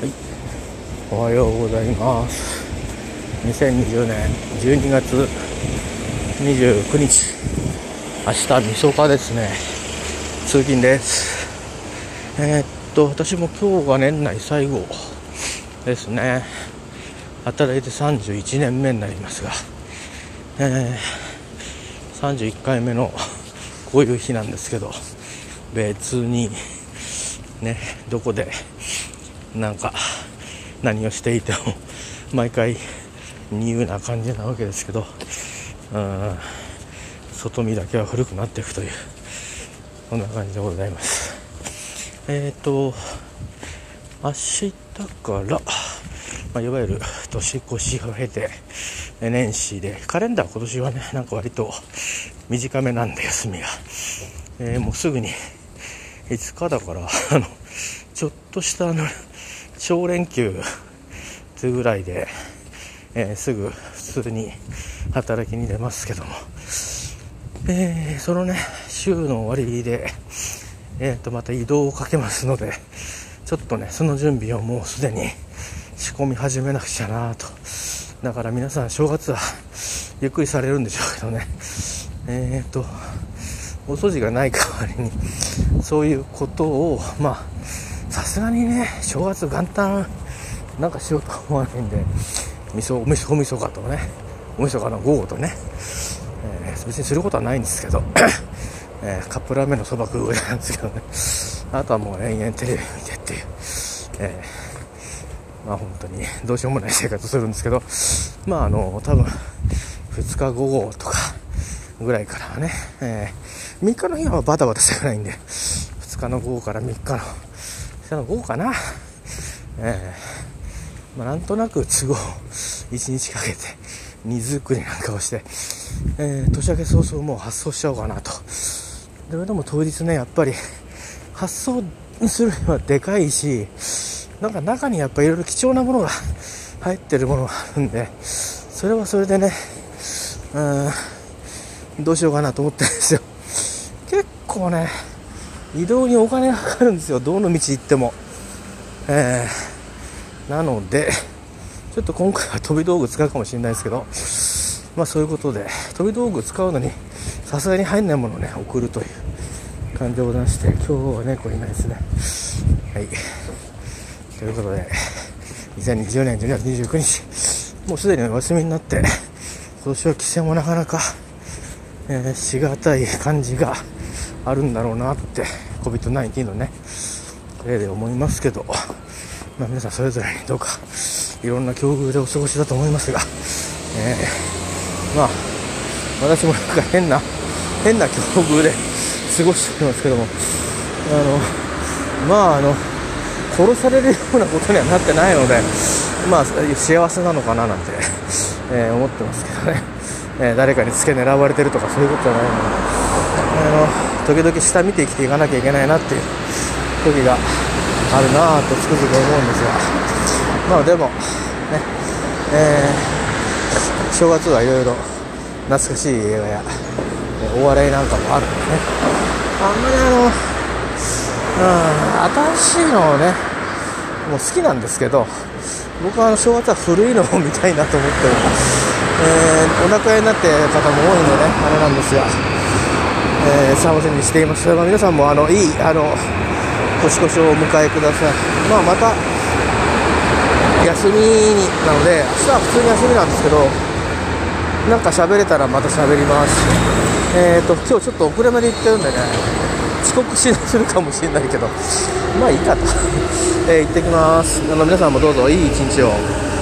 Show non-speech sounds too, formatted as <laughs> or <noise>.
はい、おはようございます。2020年12月29日、明日みそかですね。通勤です。えーっと、私も今日が年内最後ですね。働いて31年目になりますが、えー31回目のこういう日なんですけど、別にね、どこでなんか何をしていても毎回ニューな感じなわけですけどうん外見だけは古くなっていくというそんな感じでございます。えっ、ー、と明日から、まあ、いわゆる年越しを経て年始でカレンダー今年はねなんか割と短めなんで休みが、えーもうすぐに5日だからあのちょっとしたあの <laughs> 小連休というぐらいで、えーすぐ普通に働きに出ますけども、えーそのね週の終わりで、えー、とまた移動をかけますのでちょっとねその準備をもうすでに仕込み始めなくちゃなと。だから皆さん正月はゆっくりされるんでしょうけどね。えっ、とお掃除がない代わりにそういうことをまあすがにね正月元旦なんかしようと思わないんでみそおみそおみそかとねおみそかの午後とね、えー別にすることはないんですけど、<coughs> えーカップラーメンのそば食うぐらいなんですけどね。あとはもう延々テレビ見てっていう、えーまあ本当にどうしようもない生活するんですけどまああの多分2日午後とかぐらいからはね、え3日の日はバタバタしてないんで2日の午後から3日の下の午後かな、えーまあ、なんとなく都合1日かけて荷造りなんかをして、えー年明け早々もう発送しちゃおうかなと。それでも当日ねやっぱり発送するにはでかいしなんか中にやっぱいろいろ貴重なものが入ってるものがあるんでそれはそれでねうんどうしようかなと思ってるんですよ。結構ね移動にお金がかかるんですよ。どの道行っても。えー。なのでちょっと今回は飛び道具使うかもしれないですけどまあそういうことで飛び道具使うのにさすがに入んないものをね送るという感じでございまして今日は猫いないですね。はい。ということで2020年12月29日もうすでにお休みになって今年は帰省もなかなか、えーしがたい感じがあるんだろうなって COVID-19 のね例で思いますけど、まあ、皆さんそれぞれにどうかいろんな境遇でお過ごしだと思いますが、えーまあ私もなんか変な変な境遇で <laughs> 過ごしておりますけどもあのまああの殺されるようなことにはなってないのでまあ幸せなのかななんて、えー思ってますけどね、えー誰かに付け狙われてるとかそういうことじゃないので。あの時々下見て生きていかなきゃいけないなっていう時があるなぁとつくづく思うんですが。まあでもね。えー正月はいろいろ懐かしい映画やお笑いなんかもあるんでね。あんまりあのうん新しいのをねもう好きなんですけど僕はあの正月は古いのを見たいなと思ってる、えーお亡くなりになってる方も多いのでねあれなんですが、えー、楽しみにしています、まあ、皆さんもあのいいあの年越しをお迎えください、まあ、また休みになので明日は普通に休みなんですけどなんか喋れたらまた喋ります。えーと今日ちょっと遅れまで行ってるんでね遅刻しするかもしれないけどまあいいかと、えー行ってきます。あの皆さんもどうぞいい一日を。